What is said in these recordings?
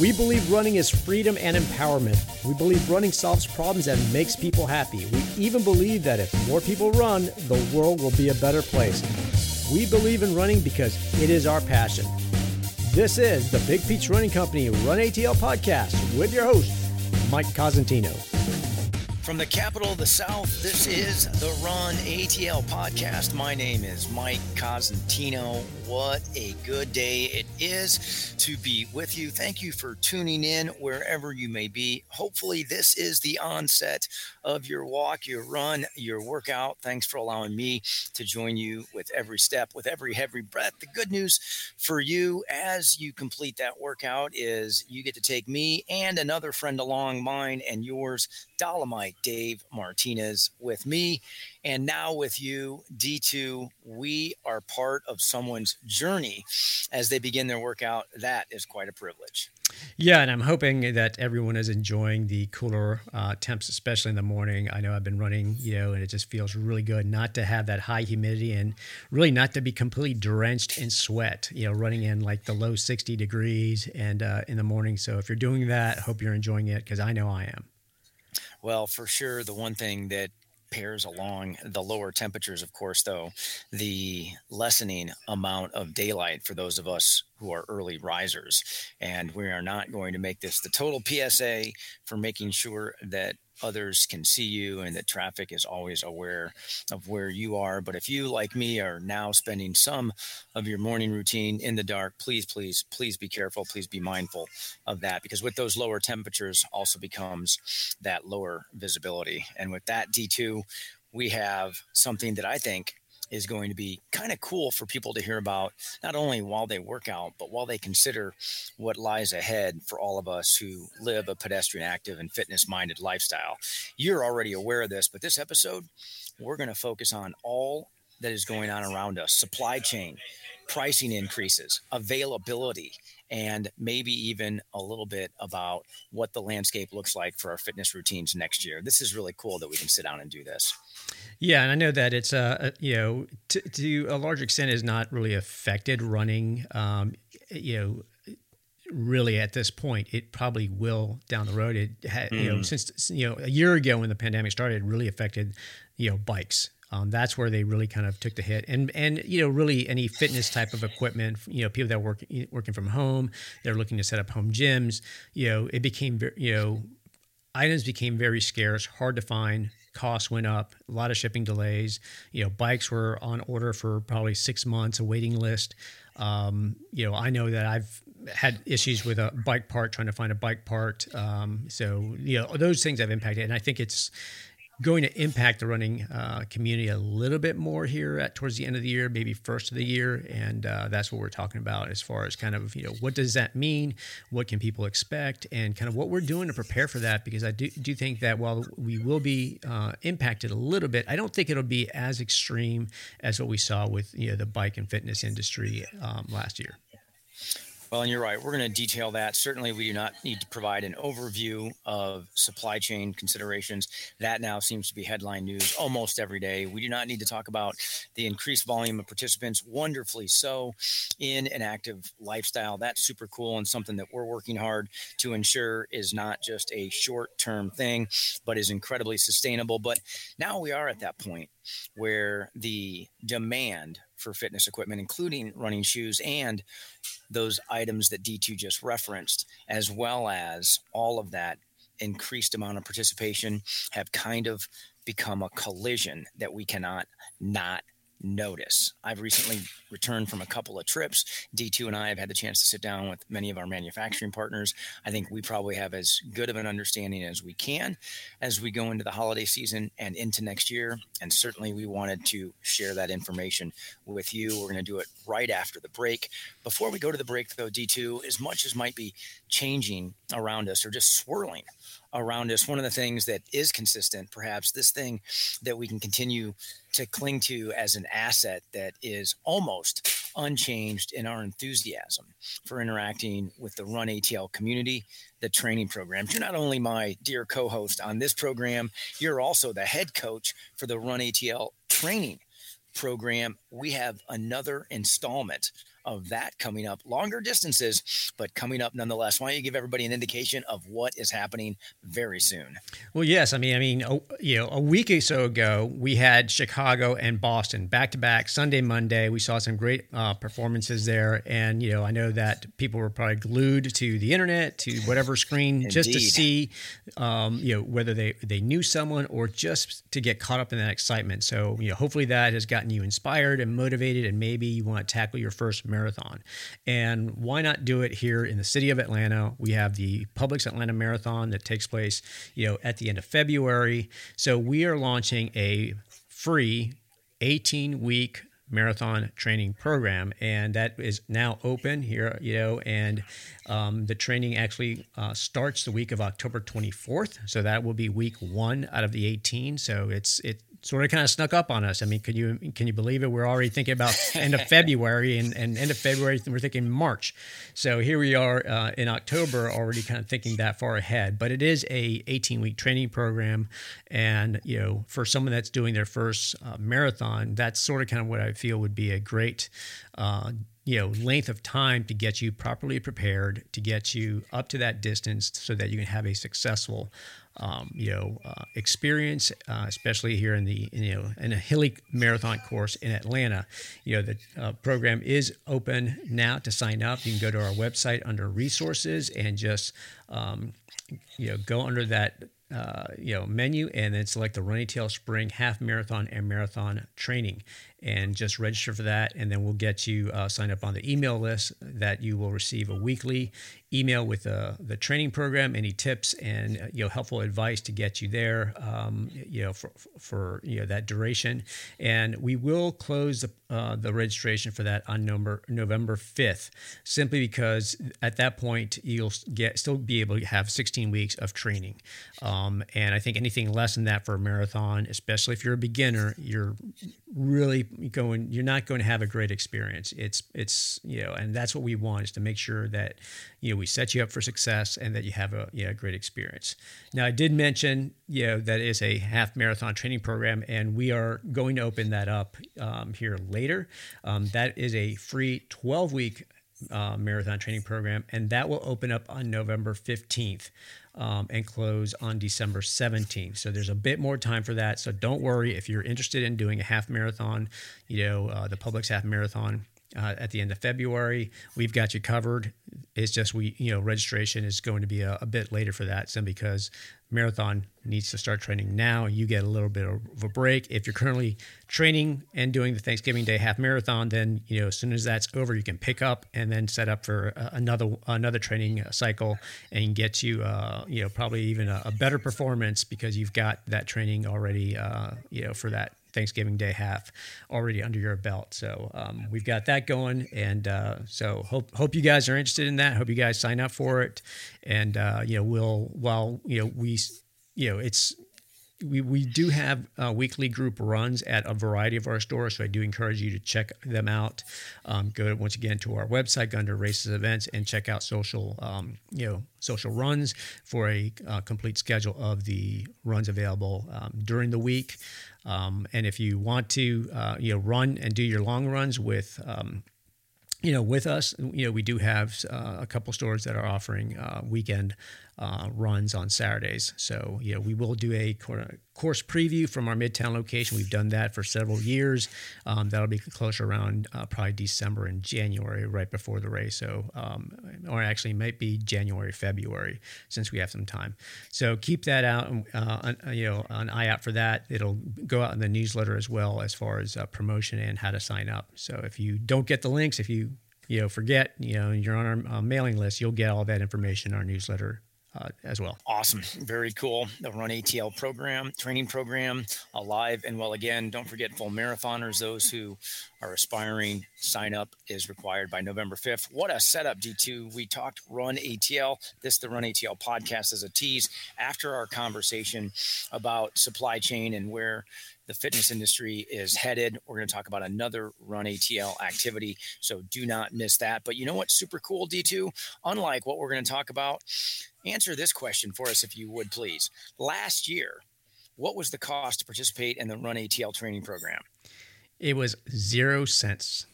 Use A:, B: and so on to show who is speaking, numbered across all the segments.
A: We believe running is freedom and empowerment. We believe running solves problems and makes people happy. We even believe that if more people run, the world will be a better place. We believe in running because it is our passion. This is the Big Peach Running Company Run ATL podcast with your host, Mike Cosentino.
B: From the capital of the South, this is the Run ATL podcast. My name is Mike Cosentino. What a good day it is to be with you. Thank you for tuning in wherever you may be. Hopefully, this is the onset of your walk, your run, your workout. Thanks for allowing me to join you with every step, with every heavy breath. The good news for you as you complete that workout is you get to take me and another friend along, mine and yours, Dolomite Dave Martinez, with me. And now with you, D2, we are part of someone's journey as they begin their workout. That is quite a privilege.
A: Yeah, and I'm hoping that everyone is enjoying the cooler uh, temps, especially in the morning. I know I've been running, you know, and it just feels really good not to have that high humidity and really not to be completely drenched in sweat. You know, running in like the low 60 degrees and uh, in the morning. So if you're doing that, hope you're enjoying it because I know I am.
B: Well, for sure, the one thing that pairs along the lower temperatures, of course, though, the lessening amount of daylight for those of us who are early risers. And we are not going to make this the total PSA for making sure that others can see you and that traffic is always aware of where you are. But if you, like me, are now spending some of your morning routine in the dark, please, please, please be careful. Please be mindful of that because with those lower temperatures also becomes that lower visibility. And with that D2, we have something that I think is going to be kind of cool for people to hear about, not only while they work out, but while they consider what lies ahead for all of us who live a pedestrian active and fitness minded lifestyle. You're already aware of this, but this episode, we're going to focus on all that is going on around us supply chain, pricing increases, availability, and maybe even a little bit about what the landscape looks like for our fitness routines next year. This is really cool that we can sit down and do this.
A: Yeah, and I know that it's a, a you know to, to, a large extent is not really affected running. Um, you know, really at this point, it probably will down the road. It had, mm. you know mm. since you know a year ago when the pandemic started, it really affected you know bikes. Um, that's where they really kind of took the hit, and and you know really any fitness type of equipment, you know people that work working from home, they're looking to set up home gyms. You know, it became you know items became very scarce, hard to find costs went up, a lot of shipping delays. You know, bikes were on order for probably six months, a waiting list. Um, you know, I know that I've had issues with a bike part, trying to find a bike part. Um, so, you know, those things have impacted. And I think it's, going to impact the running uh, community a little bit more here at towards the end of the year, maybe first of the year, and uh, that's what we're talking about as far as kind of you know what does that mean, what can people expect, and kind of what we're doing to prepare for that. Because I do do think that while we will be uh, impacted a little bit, I don't think it'll be as extreme as what we saw with you know the bike and fitness industry um, last year.
B: Well, and you're right. We're going to detail that. Certainly, we do not need to provide an overview of supply chain considerations. That now seems to be headline news almost every day. We do not need to talk about the increased volume of participants, wonderfully so, in an active lifestyle. That's super cool and something that we're working hard to ensure is not just a short term thing, but is incredibly sustainable. But now we are at that point where the demand for fitness equipment, including running shoes and those items that D2 just referenced, as well as all of that increased amount of participation, have kind of become a collision that we cannot not notice. I've recently returned from a couple of trips. D2 and I have had the chance to sit down with many of our manufacturing partners. I think we probably have as good of an understanding as we can as we go into the holiday season and into next year. And certainly we wanted to share that information with you. We're going to do it right after the break. Before we go to the break, though, D2, as much as might be changing around us or just swirling around us. One of the things that is consistent, perhaps this thing that we can continue to cling to as an asset that is almost unchanged in our enthusiasm for interacting with the Run ATL community, the training program. You're not only my dear co host on this program, you're also the head coach for the Run ATL training program. We have another installment of that coming up. Longer distances, but coming up nonetheless. Why don't you give everybody an indication of what is happening very soon?
A: Well, yes. I mean, I mean, you know, a week or so ago, we had Chicago and Boston back to back Sunday, Monday. We saw some great uh, performances there, and you know, I know that people were probably glued to the internet, to whatever screen, just to see, um, you know, whether they they knew someone or just to get caught up in that excitement. So, you know, hopefully that has gotten you inspired and motivated, and maybe you want to tackle your first marathon. And why not do it here in the city of Atlanta? We have the Publix Atlanta Marathon that takes place, you know, at the end of February. So we are launching a free 18 week marathon training program and that is now open here you know and um, the training actually uh, starts the week of october 24th so that will be week one out of the 18 so it's it sort of kind of snuck up on us. I mean, can you can you believe it? We're already thinking about end of February, and, and end of February we're thinking March. So here we are uh, in October, already kind of thinking that far ahead. But it is a 18 week training program, and you know, for someone that's doing their first uh, marathon, that's sort of kind of what I feel would be a great. Uh, you know length of time to get you properly prepared to get you up to that distance so that you can have a successful um, you know, uh, experience, uh, especially here in the you know in a hilly marathon course in Atlanta. You know, the uh, program is open now to sign up. You can go to our website under resources and just um, you know go under that uh, you know menu and then select the Run ATL Spring Half Marathon and Marathon Training and just register for that and then we'll get you uh, signed up on the email list that you will receive a weekly email with uh, the training program any tips and uh, you know helpful advice to get you there um, you know for, for you know that duration. And we will close the, uh, the registration for that on number November 5th simply because at that point you'll get still be able to have 16 weeks of training. Um, and I think anything less than that for a marathon especially if you're a beginner you're really going you're not going to have a great experience. It's it's you know and that's what we want is to make sure that you know we set you up for success and that you have a you know, great experience. Now i did mention you know that is a half marathon training program and we are going to open that up um, here later. Um, that is a free 12 week uh, marathon training program, and that will open up on November 15th um, and close on December 17th. So there's a bit more time for that. So don't worry if you're interested in doing a half marathon, you know, uh, the Publix half marathon uh, at the end of February. We've got you covered. It's just we, you know, registration is going to be a, a bit later for that, simply because marathon needs to start training now. You get a little bit of a break. If you're currently training and doing the Thanksgiving Day half marathon, then you know as soon as that's over, you can pick up and then set up for uh, another another training uh, cycle and get you, uh, you know, probably even a, a, better performance because you've got that training already, uh, you know, for that Thanksgiving Day half already under your belt. So um, we've got that going, and uh, so hope hope you guys are interested in that. Hope you guys sign up for it, and uh, you know we'll while you know we you know it's we, we do have uh, weekly group runs at a variety of our stores, so I do encourage you to check them out. Um, go once again to our website, go under races events, and check out social um, you know social runs for a uh, complete schedule of the runs available um, during the week. Um, and if you want to, uh, you know, run and do your long runs with, um, you know, with us, you know, we do have uh, a couple stores that are offering uh, weekend uh, runs on Saturdays. So, you know, we will do a course preview from our Midtown location. We've done that for several years. Um, that'll be closer around uh, probably December and January, right before the race. So, um, or actually, might be January, February, since we have some time. So keep that out, uh, you know, an eye out for that. It'll go out in the newsletter as well as far as uh, promotion and how to sign up. So if you don't get the links, if you you know forget, you know, you're on our uh, mailing list, you'll get all that information in our newsletter uh, as well.
B: Awesome. Very cool. The Run ATL program, training program, alive and well again. Don't forget full marathoners, those who are aspiring, sign up is required by November 5th. What a setup, D2. We talked Run ATL. This, the Run ATL podcast, is a tease after our conversation about supply chain and where the fitness industry is headed. We're going to talk about another Run ATL activity. So do not miss that. But you know what's super cool, D2? Unlike what we're going to talk about, answer this question for us if you would please. Last year, what was the cost to participate in the Run ATL training program?
A: It was zero cents.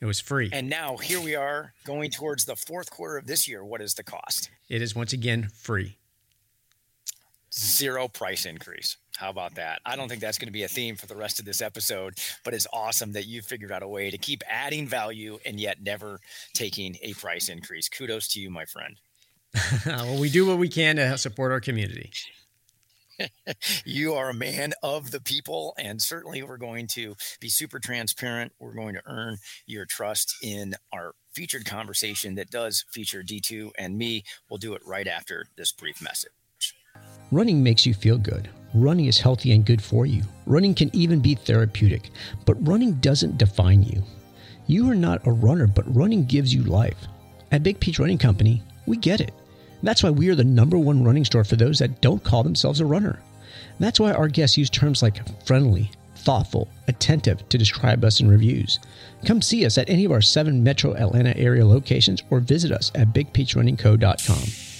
A: It was free.
B: And now here we are going towards the fourth quarter of this year. What is the cost?
A: It is once again free.
B: Zero price increase. How about that? I don't think that's going to be a theme for the rest of this episode, but it's awesome that you figured out a way to keep adding value and yet never taking a price increase. Kudos to you, my friend.
A: well, we do what we can to support our community.
B: you are a man of the people, and certainly we're going to be super transparent. We're going to earn your trust in our featured conversation that does feature D2 and me. We'll do it right after this brief message.
C: Running makes you feel good. Running is healthy and good for you. Running can even be therapeutic, but running doesn't define you. You are not a runner, but running gives you life. At Big Peach Running Company, we get it. That's why we are the number one running store for those that don't call themselves a runner. That's why our guests use terms like friendly, thoughtful, attentive to describe us in reviews. Come see us at any of our seven metro Atlanta area locations or visit us at bigpeachrunningco.com.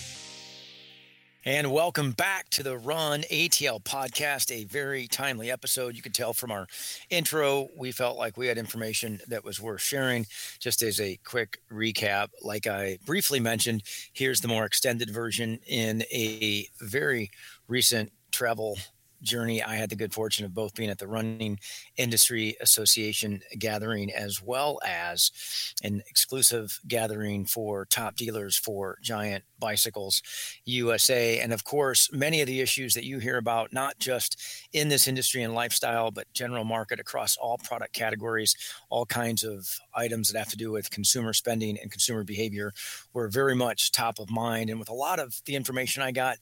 B: And welcome back to the Run ATL podcast, a very timely episode. You can tell from our intro, we felt like we had information that was worth sharing. Just as a quick recap, like I briefly mentioned, here's the more extended version in a very recent travel journey. I had the good fortune of both being at the Running Industry Association gathering as well as an exclusive gathering for top dealers for Giant Bicycles USA. And of course, many of the issues that you hear about, not just in this industry and lifestyle, but general market across all product categories, all kinds of items that have to do with consumer spending and consumer behavior were very much top of mind. And with a lot of the information I got,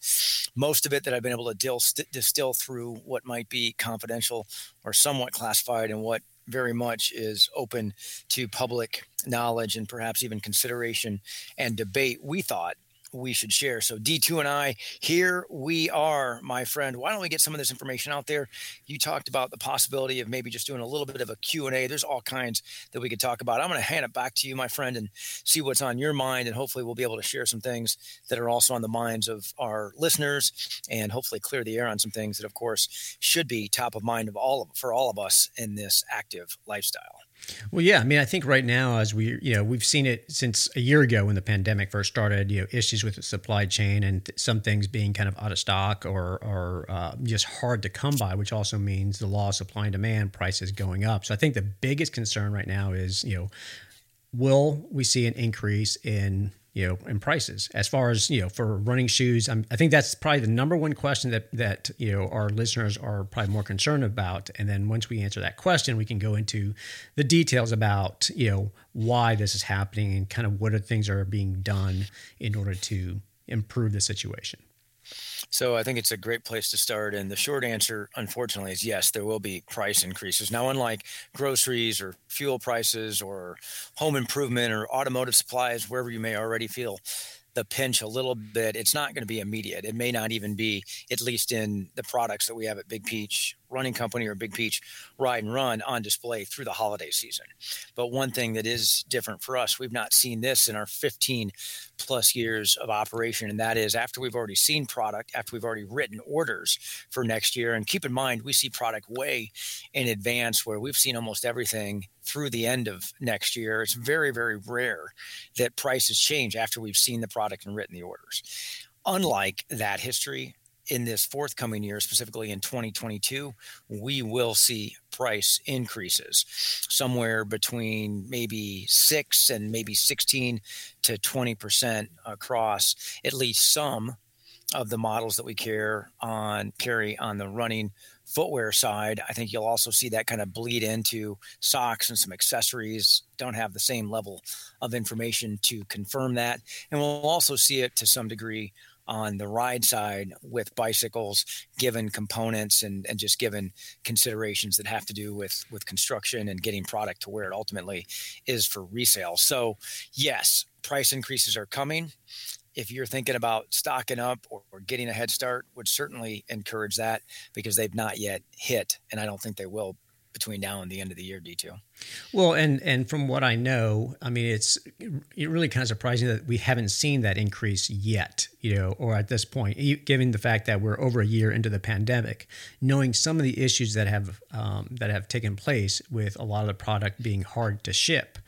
B: most of it that I've been able to distill, distill through what might be confidential or somewhat classified and what very much is open to public knowledge and perhaps even consideration and debate, we thought we should share. So D2 and I, here we are, my friend. Why don't we get some of this information out there? You talked about the possibility of maybe just doing a little bit of a Q&A. There's all kinds that we could talk about. I'm going to hand it back to you, my friend, and see what's on your mind. And hopefully we'll be able to share some things that are also on the minds of our listeners and hopefully clear the air on some things that, of course, should be top of mind of all of, for all of us in this active lifestyle.
A: Well, yeah. I mean, I think right now, as we, you know, we've seen it since a year ago when the pandemic first started. You know, issues with the supply chain and th- some things being kind of out of stock or or uh, just hard to come by, which also means the law of supply and demand, prices going up. So I think the biggest concern right now is, you know, will we see an increase in you know, in prices. As far as you know, for running shoes, I'm, i think that's probably the number one question that that you know our listeners are probably more concerned about. And then once we answer that question, we can go into the details about you know why this is happening and kind of what are things are being done in order to improve the situation.
B: So I think it's a great place to start. And the short answer, unfortunately, is yes, there will be price increases. Now, unlike groceries or fuel prices or home improvement or automotive supplies, wherever you may already feel the pinch a little bit, it's not going to be immediate. It may not even be, at least in the products that we have at Big Peach Running Company or Big Peach Ride and Run on display through the holiday season. But one thing that is different for us, we've not seen this in our 15 plus years of operation, and that is after we've already seen product, after we've already written orders for next year. And keep in mind, we see product way in advance where we've seen almost everything through the end of next year. It's very, very rare that prices change after we've seen the product and written the orders. Unlike that history, in this forthcoming year, specifically in 2022, we will see price increases somewhere between maybe six and maybe 16 to 20 percent across at least some of the models that we care on carry on the running footwear side. I think you'll also see that kind of bleed into socks and some accessories. Don't have the same level of information to confirm that, and we'll also see it to some degree on the ride side with bicycles, given components and, and just given considerations that have to do with, with construction and getting product to where it ultimately is for resale. So, yes, price increases are coming. If you're thinking about stocking up or, or getting a head start, would certainly encourage that because they've not yet hit, and I don't think they will between now and the end of the year D2.
A: Well, and and from what I know, I mean, it's it really kind of surprising that we haven't seen that increase yet, you know, or at this point, given the fact that we're over a year into the pandemic, knowing some of the issues that have um, that have taken place with a lot of the product being hard to ship,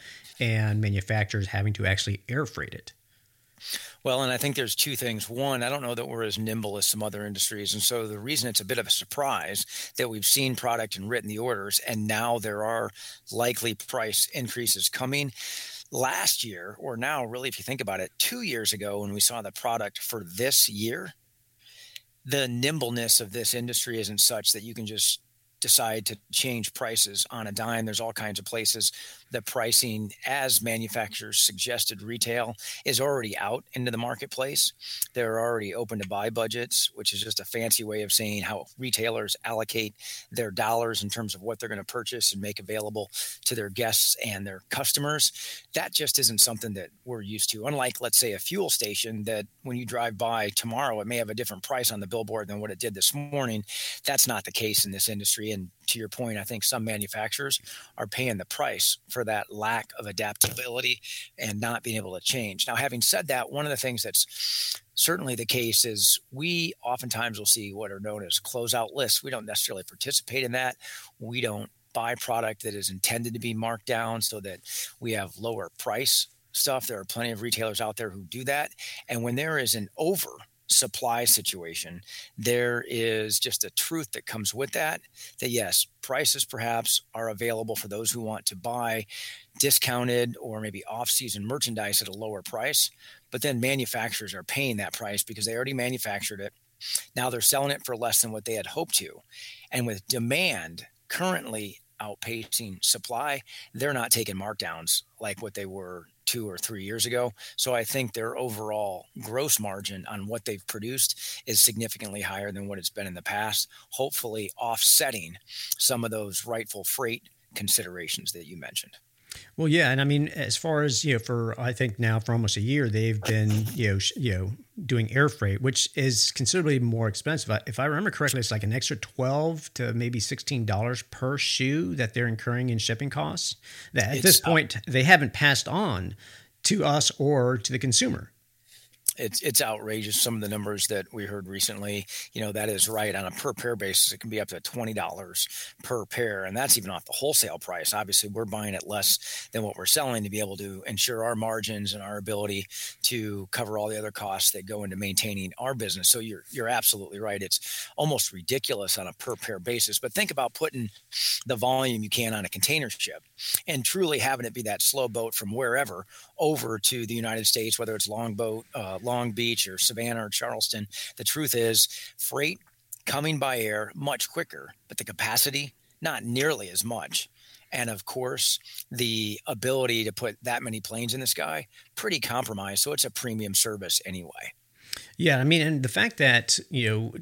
A: and manufacturers having to actually air freight it.
B: Well, and I think there's two things. One, I don't know that we're as nimble as some other industries. And so the reason it's a bit of a surprise that we've seen product and written the orders, and now there are likely price increases coming. Last year, or now, really, if you think about it, two years ago, when we saw the product for this year, the nimbleness of this industry isn't such that you can just decide to change prices on a dime. There's all kinds of places the pricing as manufacturers suggested retail is already out into the marketplace. They're already open to buy budgets, which is just a fancy way of saying how retailers allocate their dollars in terms of what they're going to purchase and make available to their guests and their customers. That just isn't something that we're used to. Unlike, let's say, a fuel station that when you drive by tomorrow, it may have a different price on the billboard than what it did this morning. That's not the case in this industry. And to your point, I think some manufacturers are paying the price for that lack of adaptability and not being able to change. Now, having said that, one of the things that's certainly the case is we oftentimes will see what are known as closeout lists. We don't necessarily participate in that. We don't buy product that is intended to be marked down so that we have lower price stuff. There are plenty of retailers out there who do that. And when there is an over supply situation, there is just a truth that comes with that. That yes, prices perhaps are available for those who want to buy discounted or maybe off season merchandise at a lower price. But then manufacturers are paying that price because they already manufactured it. Now they're selling it for less than what they had hoped to. And with demand currently outpacing supply, they're not taking markdowns like what they were two or three years ago. So I think their overall gross margin on what they've produced is significantly higher than what it's been in the past, hopefully offsetting some of those rightful freight considerations that you mentioned.
A: Well, yeah, and I mean, as far as you know, for I think now for almost a year, they've been you know sh- you know doing air freight, which is considerably more expensive. If I remember correctly, it's like an extra twelve to maybe sixteen dollars per shoe that they're incurring in shipping costs. That at it's, this point they haven't passed on to us or to the consumer
B: it's it's outrageous. Some of the numbers that we heard recently you know that is right on a per pair basis. It can be up to $20 per pair and that's even off the wholesale price. Obviously we're buying it less than what we're selling to be able to ensure our margins and our ability to cover all the other costs that go into maintaining our business. So you're you're absolutely right. It's almost ridiculous on a per pair basis. But think about putting the volume you can on a container ship and truly having it be that slow boat from wherever over to the United States whether it's Longboat, uh, Long Beach or Savannah or Charleston. The truth is, freight coming by air much quicker, but the capacity not nearly as much. And of course, the ability to put that many planes in the sky, pretty compromised. So it's a premium service anyway.
A: Yeah, I mean, and the fact that, you know,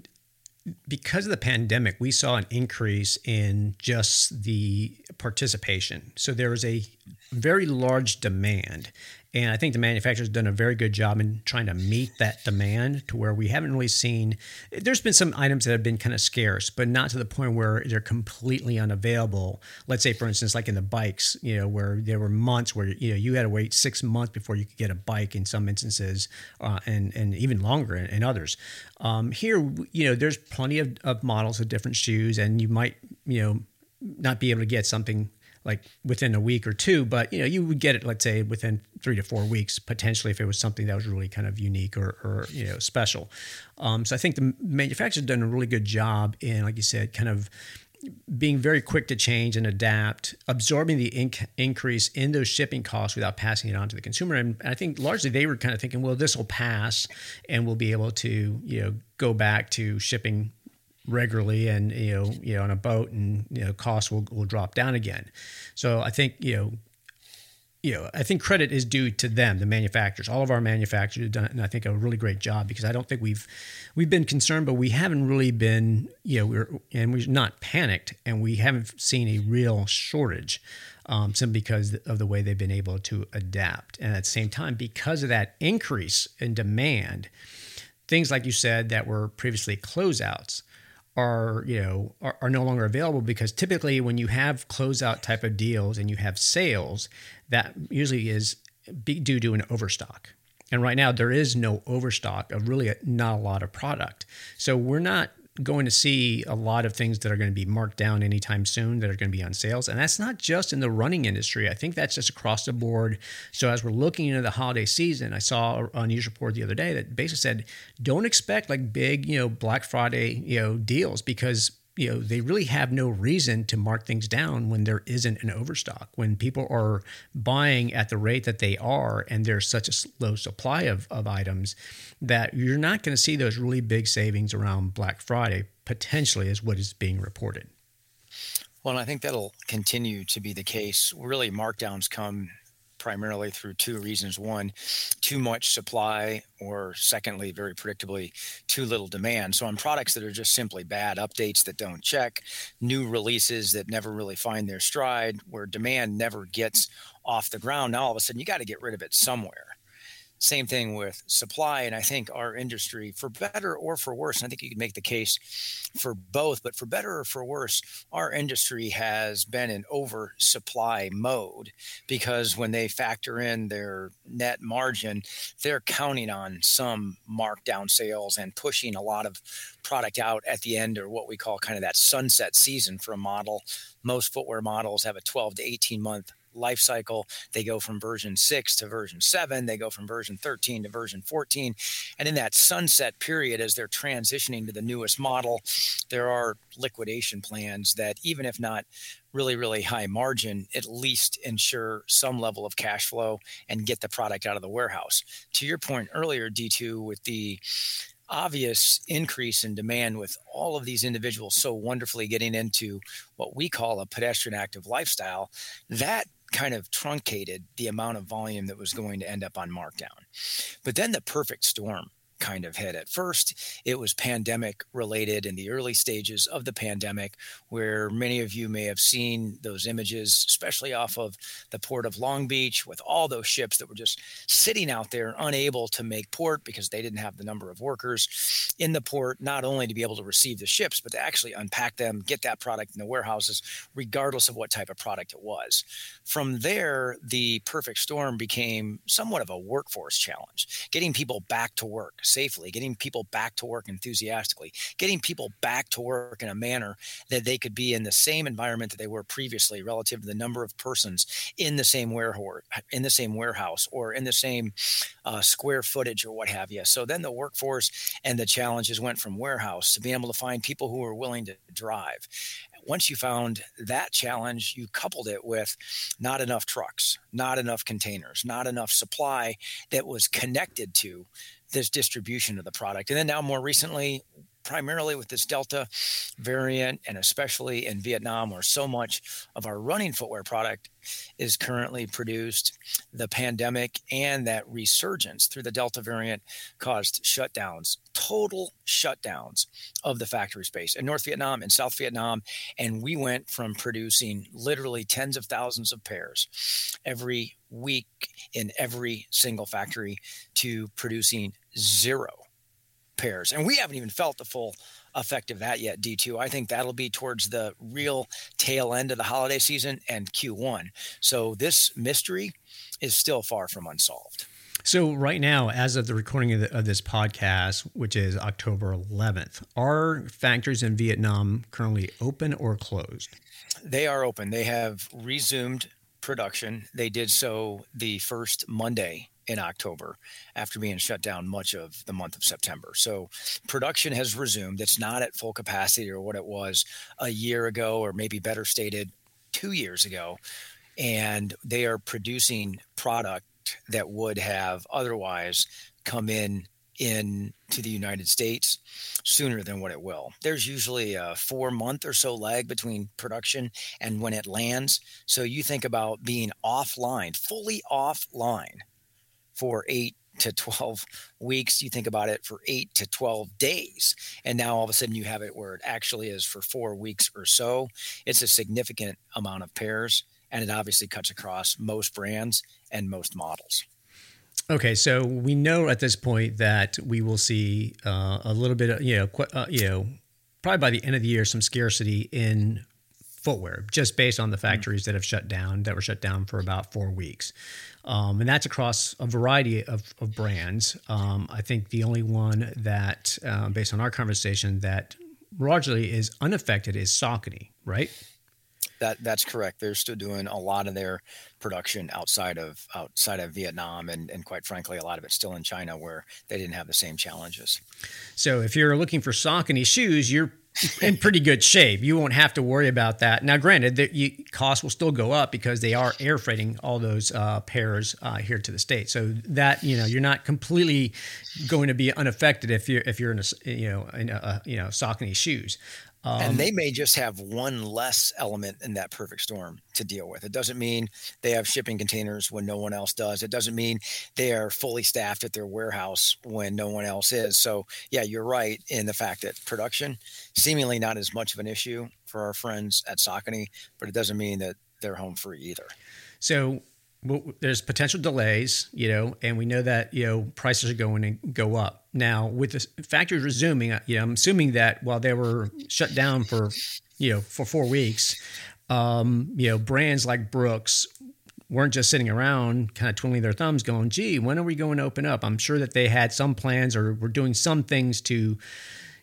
A: because of the pandemic, we saw an increase in just the participation. So there was a very large demand. And I think the manufacturer's done a very good job in trying to meet that demand to where we haven't really seen. There's been some items that have been kind of scarce, but not to the point where they're completely unavailable. Let's say, for instance, like in the bikes, you know, where there were months where you know you had to wait six months before you could get a bike in some instances, uh, and and even longer in, in others. Um, here, you know, there's plenty of, of models of different shoes, and you might you know not be able to get something like within a week or two, but you know, you would get it, let's say, within three to four weeks potentially if it was something that was really kind of unique or, or you know special. Um, so I think the manufacturer's done a really good job in, like you said, kind of being very quick to change and adapt, absorbing the inc- increase in those shipping costs without passing it on to the consumer. And I think largely they were kind of thinking, well, this will pass, and we'll be able to you know go back to shipping regularly and you know you know on a boat and you know costs will, will drop down again. So i think you know you know i think credit is due to them the manufacturers. All of our manufacturers have done and i think a really great job because i don't think we've we've been concerned but we haven't really been you know we're and we're not panicked and we haven't seen a real shortage um, simply because of the way they've been able to adapt. And at the same time because of that increase in demand things like you said that were previously closeouts are you know are, are, no longer available because typically when you have closeout type of deals and you have sales that usually is due to an overstock. And right now there is no overstock of really not a lot of product. So we're not going to see a lot of things that are going to be marked down anytime soon that are going to be on sales. And that's not just in the running industry. I think that's just across the board. So as we're looking into the holiday season, I saw a news report the other day that basically said, don't expect like big, you know, Black Friday, you know, deals because you know they really have no reason to mark things down when there isn't an overstock when people are buying at the rate that they are and there's such a low supply of, of items that you're not going to see those really big savings around black friday potentially is what is being reported
B: well, and I think that'll continue to be the case. Really, markdowns come primarily through two reasons. One, too much supply, or secondly, very predictably, too little demand. So, on products that are just simply bad, updates that don't check, new releases that never really find their stride, where demand never gets off the ground, now all of a sudden you got to get rid of it somewhere. Same thing with supply. And I think our industry, for better or for worse, I think you could make the case for both, but for better or for worse, our industry has been in oversupply mode because when they factor in their net margin, they're counting on some markdown sales and pushing a lot of product out at the end or what we call kind of that sunset season for a model. Most footwear models have a 12 to 18 month life cycle. They go from version 6 to version 7, they go from version 13 to version 14. And in that sunset period, as they're transitioning to the newest model, there are liquidation plans that, even if not really, really high margin, at least ensure some level of cash flow and get the product out of the warehouse. To your point earlier, D2, with the obvious increase in demand with all of these individuals so wonderfully getting into what we call a pedestrian active lifestyle, that kind of truncated the amount of volume that was going to end up on markdown. But then the perfect storm kind of hit. At first, it was pandemic related in the early stages of the pandemic, where many of you may have seen those images, especially off of the port of Long Beach, with all those ships that were just sitting out there unable to make port because they didn't have the number of workers in the port, not only to be able to receive the ships, but to actually unpack them, get that product in the warehouses, regardless of what type of product it was. From there, the perfect storm became somewhat of a workforce challenge, getting people back to work safely, getting people back to work enthusiastically, getting people back to work in a manner that they could be in the same environment that they were previously relative to the number of persons in the same warehouse in the same warehouse or in the same uh, square footage or what have you. So then the workforce and the challenges went from warehouse to being able to find people who were willing to drive once you found that challenge, you coupled it with not enough trucks, not enough containers, not enough supply that was connected to this distribution of the product. And then now, more recently, primarily with this Delta variant, and especially in Vietnam, where so much of our running footwear product is currently produced, the pandemic and that resurgence through the Delta variant caused shutdowns, total shutdowns of the factory space in North Vietnam and South Vietnam. And we went from producing literally tens of thousands of pairs every week in every single factory to producing zero pairs. And we haven't even felt the full effect of that yet, D2. I think that'll be towards the real tail end of the holiday season and Q1. So this mystery is still far from unsolved.
A: So, right now, as of the recording of, the, of, this podcast, which is October 11th, are factories in Vietnam currently open or closed?
B: They are open. They have resumed production. They did so the first Monday in October after being shut down much of the month of September. So production has resumed. It's not at full capacity or what it was a year ago, or maybe better stated, two years ago. And they are producing product that would have otherwise come in in to the United States sooner than what it will. There's usually a 4 month or so lag between production and when it lands. So you think about being offline, fully offline for eight to 12 weeks. You think about it for eight to 12 days. And now all of a sudden you have it where it actually is for four weeks or so. It's a significant amount of pairs. And it obviously cuts across most brands and most models.
A: Okay, so we know at this point that we will see uh, a little bit of you know qu- uh, you know probably by the end of the year some scarcity in footwear, just based on the hmm. factories that have shut down, that were shut down for about four weeks. Um, and that's across a variety of, of brands. Um, I think the only one that, uh, based on our conversation, that largely is unaffected is Saucony, right?
B: That that's correct. They're still doing a lot of their production outside of outside of Vietnam, and and quite frankly, a lot of it's still in China, where they didn't have the same challenges.
A: So, if you're looking for Saucony shoes, you're in pretty good shape. You won't have to worry about that. Now, granted, the costs will still go up because they are air freighting all those uh, pairs uh, here to the state. So that you know, you're not completely going to be unaffected if you're if you're in a you know in a, you know Saucony shoes.
B: Um, and they may just have one less element in that perfect storm to deal with. It doesn't mean they have shipping containers when no one else does. It doesn't mean they are fully staffed at their warehouse when no one else is. So, yeah, you're right in the fact that production seemingly not as much of an issue for our friends at Saucony, but it doesn't mean that they're home free either.
A: So, well, there's potential delays, you know, and we know that you know prices are going to go up. Now, with the factories resuming, you know, I'm assuming that while they were shut down for, you know, for four weeks, um, you know, brands like Brooks weren't just sitting around kind of twiddling their thumbs going, gee, when are we going to open up? I'm sure that they had some plans or were doing some things to,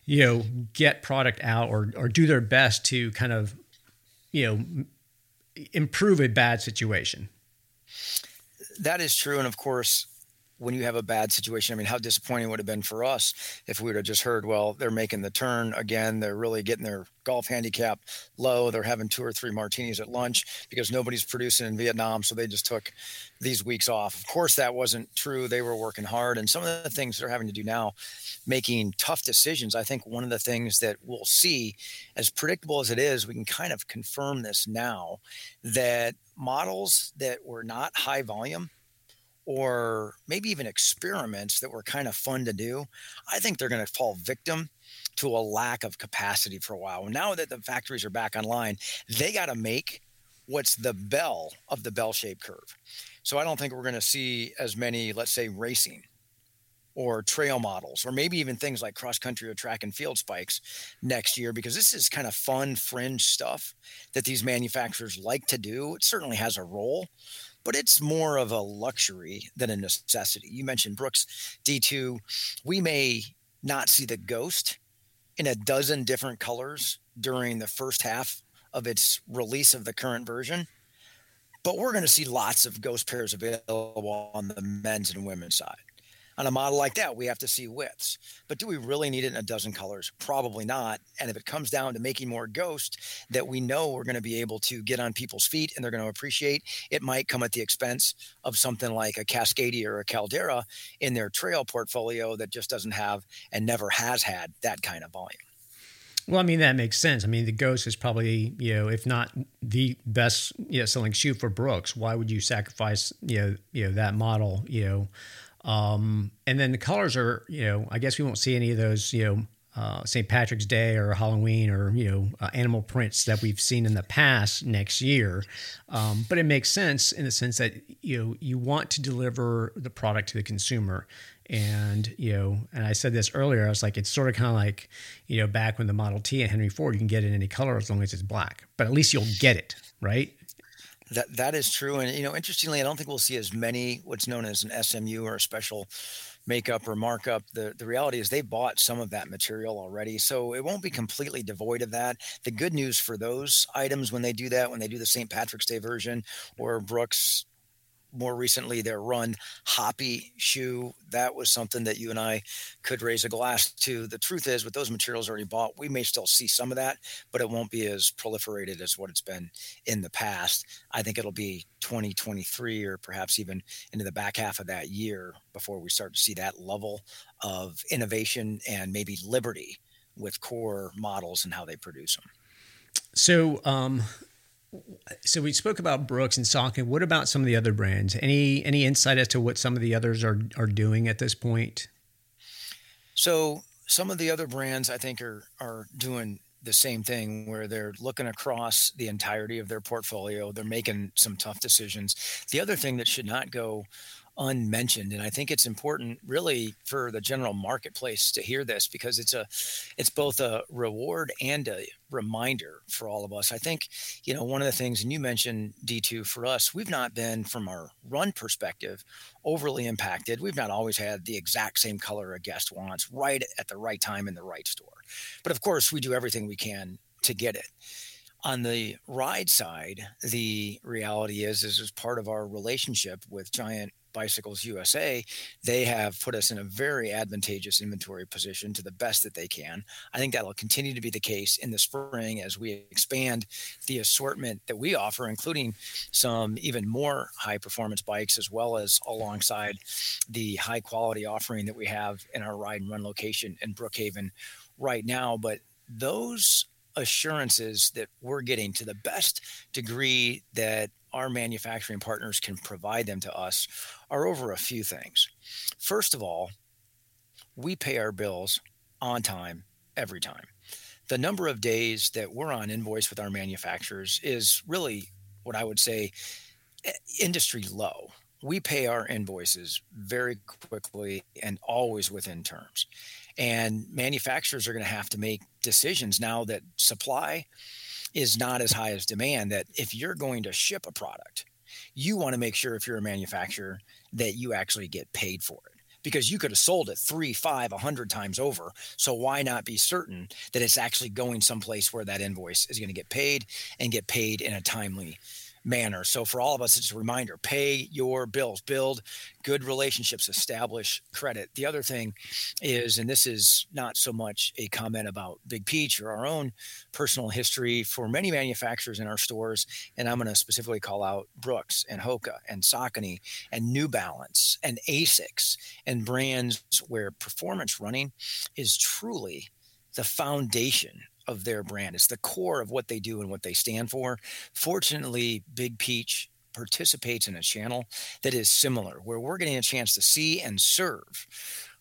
A: you know, get product out or, or do their best to kind of, you know, improve a bad situation
B: that is true. And of course, when you have a bad situation, I mean, how disappointing would have been for us if we would have just heard, well, they're making the turn again. They're really getting their golf handicap low. They're having two or three martinis at lunch because nobody's producing in Vietnam. So they just took these weeks off. Of course, that wasn't true. They were working hard. And some of the things they're having to do now, making tough decisions. I think one of the things that we'll see, as predictable as it is, we can kind of confirm this now that models that were not high volume or maybe even experiments that were kind of fun to do, I think they're going to fall victim to a lack of capacity for a while. Now that the factories are back online, they got to make what's the bell of the bell shaped curve. So I don't think we're going to see as many, let's say, racing or trail models, or maybe even things like cross country or track and field spikes next year, because this is kind of fun fringe stuff that these manufacturers like to do. It certainly has a role, but it's more of a luxury than a necessity. You mentioned Brooks D2. We may not see the ghost in a dozen different colors during the first half of its release of the current version, but we're going to see lots of ghost pairs available on the men's and women's side on a model like that, we have to see widths. But do we really need it in a dozen colors? Probably not. And if it comes down to making more ghost that we know we're going to be able to get on people's feet and they're going to appreciate, it might come at the expense of something like a Cascadia or a Caldera in their trail portfolio that just doesn't have and never has had that kind of volume.
A: Well, I mean that makes sense. I mean the Ghost is probably you know if not the best you know, selling shoe for Brooks. Why would you sacrifice you know you know that model you know um, and then the colors are, you know, I guess we won't see any of those, you know, uh, St. Patrick's Day or Halloween or you know uh, animal prints that we've seen in the past next year, um, but it makes sense in the sense that you know you want to deliver the product to the consumer, and you know, and I said this earlier. I was like, it's sort of kind of like you know back when the Model T and Henry Ford, you can get it in any color as long as it's black, but at least you'll get it right.
B: That that is true, and you know, interestingly, I don't think we'll see as many what's known as an SMU or a special makeup or markup. The the reality is they bought some of that material already, so it won't be completely devoid of that. The good news for those items when they do that, when they do the St. Patrick's Day version or Brooks more recently their run hoppy shoe that was something that you and i could raise a glass to. The truth is with those materials already bought we may still see some of that but it won't be as proliferated as what it's been in the past. I think it'll be 2023 or perhaps even into the back half of that year before we start to see that level of innovation and maybe liberty with core models and how they produce them
A: so um so we spoke about Brooks and Saucony. What about some of the other brands? Any any insight as to what some of the others are are doing at this point?
B: So some of the other brands I think are are doing the same thing where they're looking across the entirety of their portfolio. They're making some tough decisions. The other thing that should not go unmentioned and i think it's important really for the general marketplace to hear this because it's a it's both a reward and a reminder for all of us. I think you know one of the things and you mentioned d2 for us we've not been from our run perspective overly impacted. We've not always had the exact same color a guest wants right at the right time in the right store. But of course we do everything we can to get it. On the ride side, the reality is, is as part of our relationship with Giant Bicycles USA, they have put us in a very advantageous inventory position to the best that they can. I think that'll continue to be the case in the spring as we expand the assortment that we offer, including some even more high performance bikes, as well as alongside the high quality offering that we have in our ride and run location in Brookhaven right now. But those assurances that we're getting to the best degree that our manufacturing partners can provide them to us are over a few things. First of all, we pay our bills on time every time. The number of days that we're on invoice with our manufacturers is really what I would say eh, industry low. We pay our invoices very quickly and always within terms. And manufacturers are going to have to make decisions now that supply is not as high as demand. That if you're going to ship a product, you want to make sure if you're a manufacturer that you actually get paid for it because you could have sold it three, five, a hundred times over. So why not be certain that it's actually going someplace where that invoice is going to get paid and get paid in a timely manner. So for all of us, it's a reminder: pay your bills, build good relationships, establish credit. The other thing is, and this is not so much a comment about Big Peach or our own personal history for many manufacturers in our stores, and I'm going to specifically call out Brooks and Hoka and Saucony and New Balance and Asics and brands where performance running is truly the foundation of their brand. It's the core of what they do and what they stand for. Fortunately, Big Peach participates in a channel that is similar, where we're getting a chance to see and serve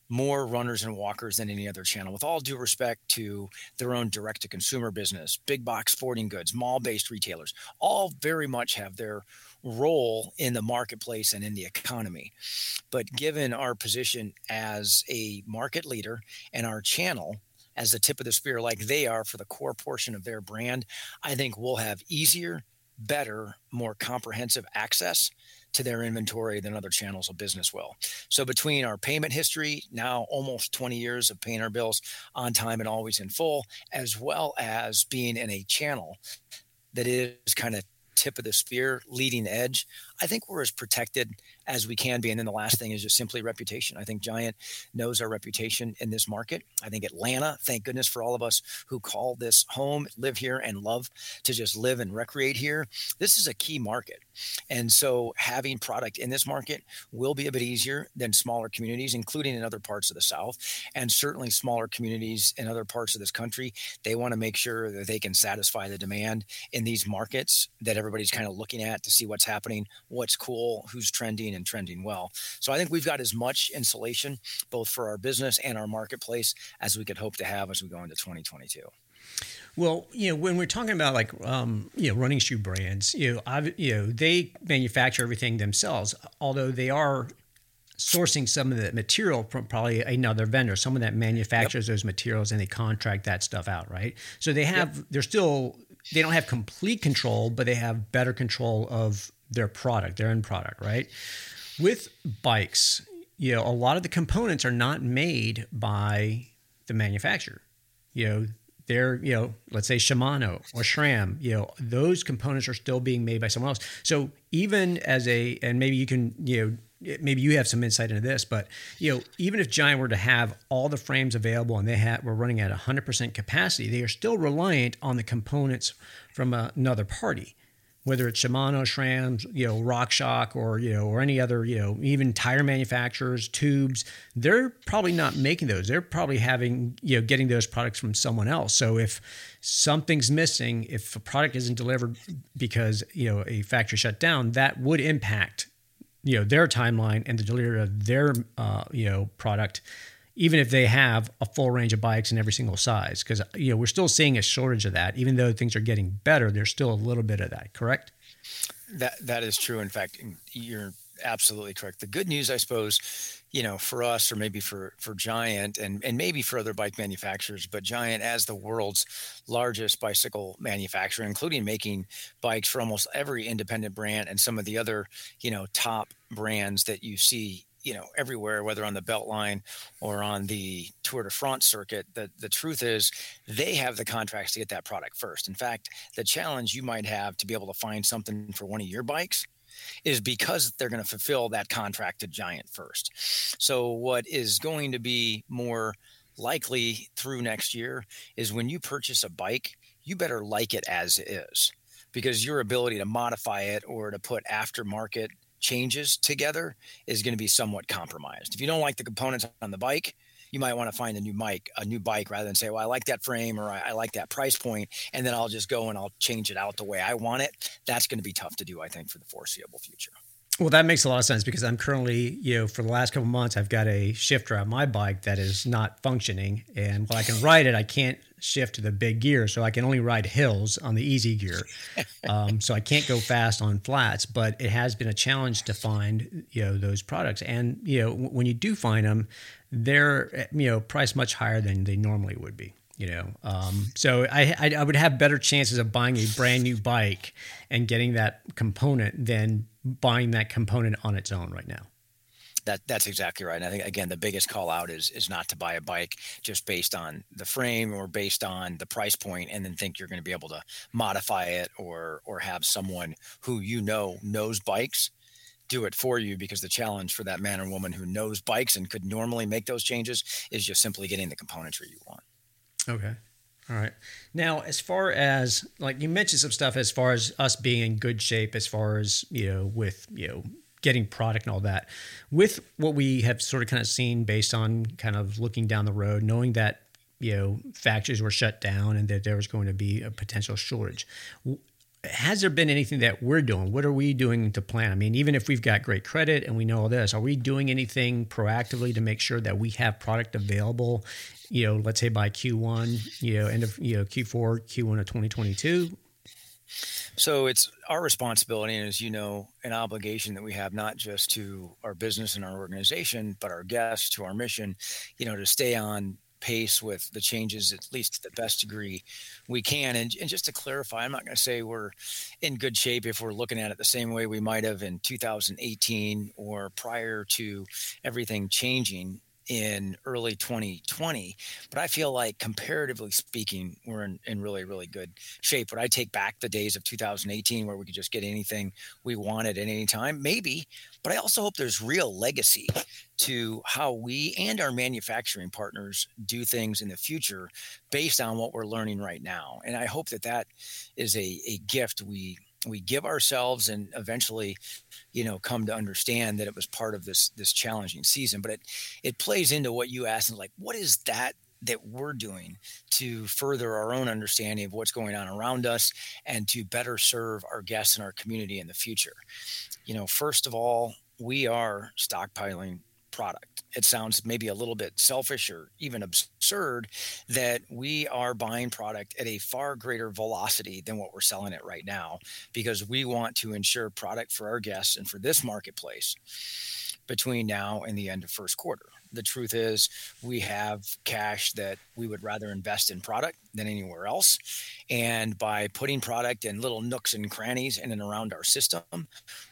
B: more runners and walkers than any other channel. With all due respect to their own direct to consumer business, big box sporting goods, mall based retailers, all very much have their role in the marketplace and in the economy. But given our position as a market leader and our channel, as the tip of the spear, like they are for the core portion of their brand, I think we'll have easier, better, more comprehensive access to their inventory than other channels of business will. So between our payment history, now almost 20 years of paying our bills on time and always in full, as well as being in a channel that is kind of tip of the spear, leading edge, I think we're as protected as we can be. And then the last thing is just simply reputation. I think Giant knows our reputation in this market. I think Atlanta, thank goodness for all of us who call this home, live here, and love to just live and recreate here. This is a key market. And so having product in this market will be a bit easier than smaller communities, including in other parts of the South, and certainly smaller communities in other parts of this country. They want to make sure that they can satisfy the demand in these markets that everybody's kind of looking at to see what's happening what's cool, who's trending and trending well. So I think we've got as much insulation both for our business and our marketplace as we could hope to have as we go into 2022.
A: Well, you know, when we're talking about like um, you know running shoe brands, you know, I've, you know, they manufacture everything themselves, although they are sourcing some of the material from probably another vendor, someone that manufactures yep. those materials and they contract that stuff out, right? So they have, yep. they're still, they don't have complete control, but they have better control of their product, their end product, right? With bikes, you know, a lot of the components are not made by the manufacturer. You know, they're, you know, let's say Shimano or SRAM, you know, those components are still being made by someone else. So even as a, and maybe you can, you know, maybe you have some insight into this, but you know, even if Giant were to have all the frames available and they had were running at 100% capacity, they are still reliant on the components from another party whether it's Shimano, SRAM, you know, RockShox, or you know, or any other, you know, even tire manufacturers, tubes, they're probably not making those. They're probably having, you know, getting those products from someone else. So if something's missing, if a product isn't delivered because you know a factory shut down, that would impact, you know, their timeline and the delivery of their, uh, you know, product even if they have a full range of bikes in every single size because you know we're still seeing a shortage of that. Even though things are getting better there's still a little bit of that correct?
B: That that is true. In fact you're absolutely correct. The good news, I suppose, you know, for us or maybe for for Giant and and maybe for other bike manufacturers, but Giant as the world's largest bicycle manufacturer, including making bikes for almost every independent brand and some of the other, you know, top brands that you see you know everywhere whether on the beltline or on the tour de france circuit the, the truth is they have the contracts to get that product first in fact the challenge you might have to be able to find something for one of your bikes is because they're going to fulfill that contract to Giant first. So, what is going to be more likely through next year is when you purchase a bike, you better like it as is because your ability to modify it or to put aftermarket changes together is going to be somewhat compromised. If you don't like the components on the bike, you might want to find a new mic, a new bike, rather than say, "Well, I like that frame or I, I like that price point," and then I'll just go and I'll change it out the way I want it. That's going to be tough to do, I think, for the foreseeable future.
A: Well, that makes a lot of sense because I'm currently, you know, for the last couple months, I've got a shifter on my bike that is not functioning, and while I can ride it, I can't shift to the big gear, so I can only ride hills on the easy gear. Um, so I can't go fast on flats, but it has been a challenge to find, you know, those products. And you know, when you do find them, they're you know priced much higher than they normally would be you know um, so I, I, I would have better chances of buying a brand new bike and getting that component than buying that component on its own right now
B: that that's exactly right. And I think again, the biggest call out is is not to buy a bike just based on the frame or based on the price point, and then think you're going to be able to modify it or or have someone who you know knows bikes do it for you because the challenge for that man or woman who knows bikes and could normally make those changes is just simply getting the componentry you want.
A: Okay. All right. Now, as far as like you mentioned some stuff as far as us being in good shape, as far as, you know, with, you know, getting product and all that, with what we have sort of kind of seen based on kind of looking down the road, knowing that, you know, factories were shut down and that there was going to be a potential shortage has there been anything that we're doing? What are we doing to plan? I mean, even if we've got great credit and we know all this, are we doing anything proactively to make sure that we have product available? You know, let's say by Q1, you know, end of you know Q4, Q1 of 2022.
B: So it's our responsibility, and as you know, an obligation that we have not just to our business and our organization, but our guests, to our mission, you know, to stay on pace with the changes at least to the best degree we can. And, and just to clarify i'm not going to say we're in good shape if we're looking at it the same way we might have in 2018 or prior to everything changing in early 2020 but i feel like comparatively speaking we're in, in really really good shape. Would i take back the days of 2018 where we could just get anything we wanted at any time? Maybe but i also hope there's real legacy to how we and our manufacturing partners do things in the future based on what we're learning right now. And i hope that that is a, a gift we we give ourselves and eventually you know come to understand that it was part of this this challenging season. But it it plays into what you asked and like what is that that we're doing to further our own understanding of what's going on around us and to better serve our guests and our community in the future? You know first of all we are stockpiling product. It sounds maybe a little bit selfish or even absurd that we are buying product at a far greater velocity than what we're selling it right now because we want to ensure product for our guests and for this marketplace between now and the end of first quarter. The truth is, we have cash that we would rather invest in product than anywhere else. And by putting product in little nooks and crannies in and around our system,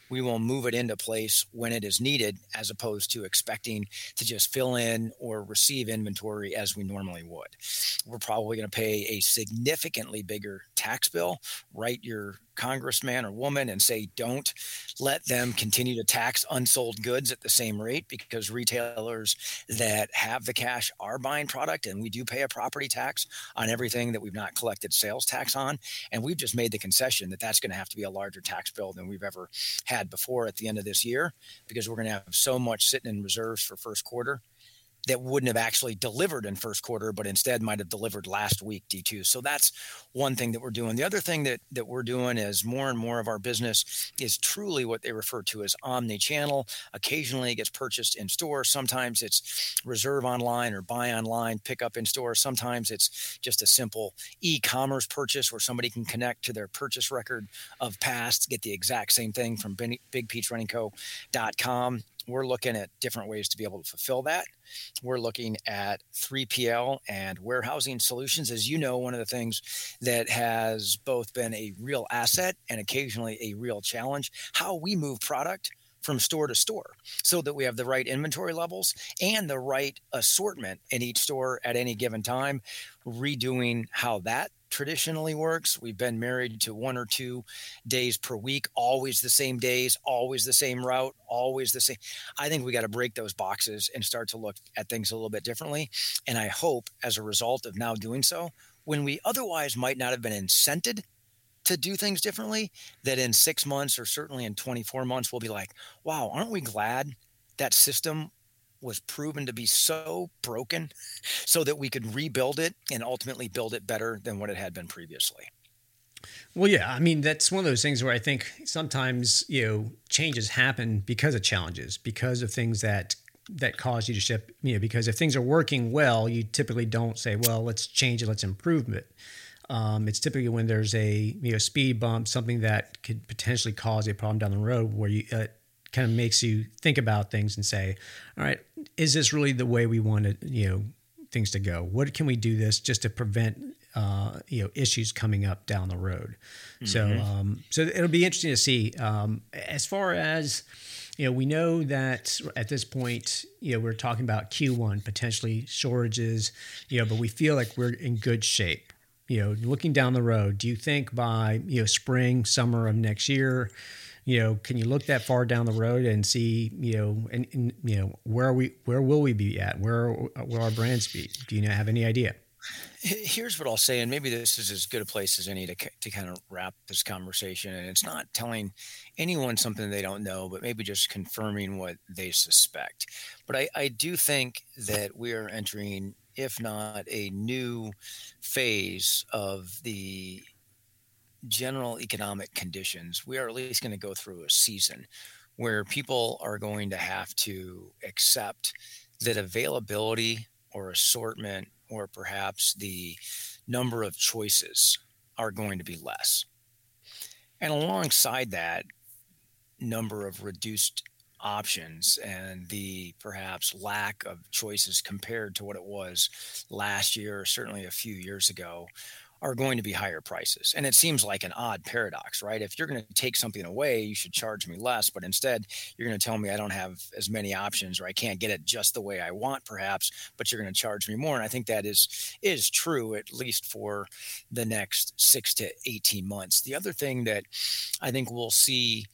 B: we will move it into place when it is needed as opposed to expecting to just fill in or receive inventory as we normally would. We're probably going to pay a significantly bigger tax bill. Write your congressman or woman and say, don't let them continue to tax unsold goods at the same rate because retailers that have the cash are buying product and we do pay a property tax on everything that we've not collected sales tax on. And we've just made the concession that that's going to have to be a larger tax bill than we've ever had before at the end of this year because we're going to have so much sitting in reserves for first quarter that wouldn't have actually delivered in first quarter, but instead might have delivered last week D2. So that's one thing that we're doing. The other thing that that we're doing is more and more of our business is truly what they refer to as omni-channel. Occasionally it gets purchased in store. Sometimes it's reserve online or buy online, pick up in store. Sometimes it's just a simple e-commerce purchase where somebody can connect to their purchase record of past, get the exact same thing from bigpeachrunningco.com we're looking at different ways to be able to fulfill that. We're looking at 3PL and warehousing solutions. As you know, one of the things that has both been a real asset and occasionally a real challenge, how we move product from store to store so that we have the right inventory levels and the right assortment in each store at any given time. Redoing how that traditionally works. We've been married to one or two days per week, always the same days, always the same route, always the same. I think we got to break those boxes and start to look at things a little bit differently. And I hope as a result of now doing so, when we otherwise might not have been incented to do things differently, that in six months or certainly in 24 months, we'll be like, wow, aren't we glad that system was proven to be so broken so that we could rebuild it and ultimately build it better than what it had been previously.
A: Well, yeah, I mean that's one of those things where I think sometimes you know changes happen because of challenges, because of things that that cause you to ship. You know, because if things are working well, you typically don't say, "Well, let's change it, let's improve it." Um, it's typically when there's a you know speed bump, something that could potentially cause a problem down the road, where you uh, kind of makes you think about things and say, all right, is this really the way we want to, you know, things to go? What can we do this just to prevent, uh, you know, issues coming up down the road? Mm-hmm. So, um, so it'll be interesting to see. Um, as far as, you know, we know that at this point, you know, we're talking about Q1 potentially shortages, you know, but we feel like we're in good shape. You know, looking down the road, do you think by you know spring, summer of next year, you know, can you look that far down the road and see, you know, and, and you know, where we, where will we be at? Where will our brands be? Do you have any idea?
B: Here's what I'll say, and maybe this is as good a place as any to, to kind of wrap this conversation. And it's not telling anyone something they don't know, but maybe just confirming what they suspect. But I, I do think that we are entering, if not a new phase of the general economic conditions, we are at least going to go through a season where people are going to have to accept that availability or assortment or perhaps the number of choices are going to be less. And alongside that, number of reduced options and the perhaps lack of choices compared to what it was last year or certainly a few years ago are going to be higher prices. And it seems like an odd paradox, right? If you're going to take something away, you should charge me less, but instead you're going to tell me I don't have as many options or I can't get it just the way I want perhaps, but you're going to charge me more. And I think that is is true at least for the next 6 to 18 months. The other thing that I think we'll see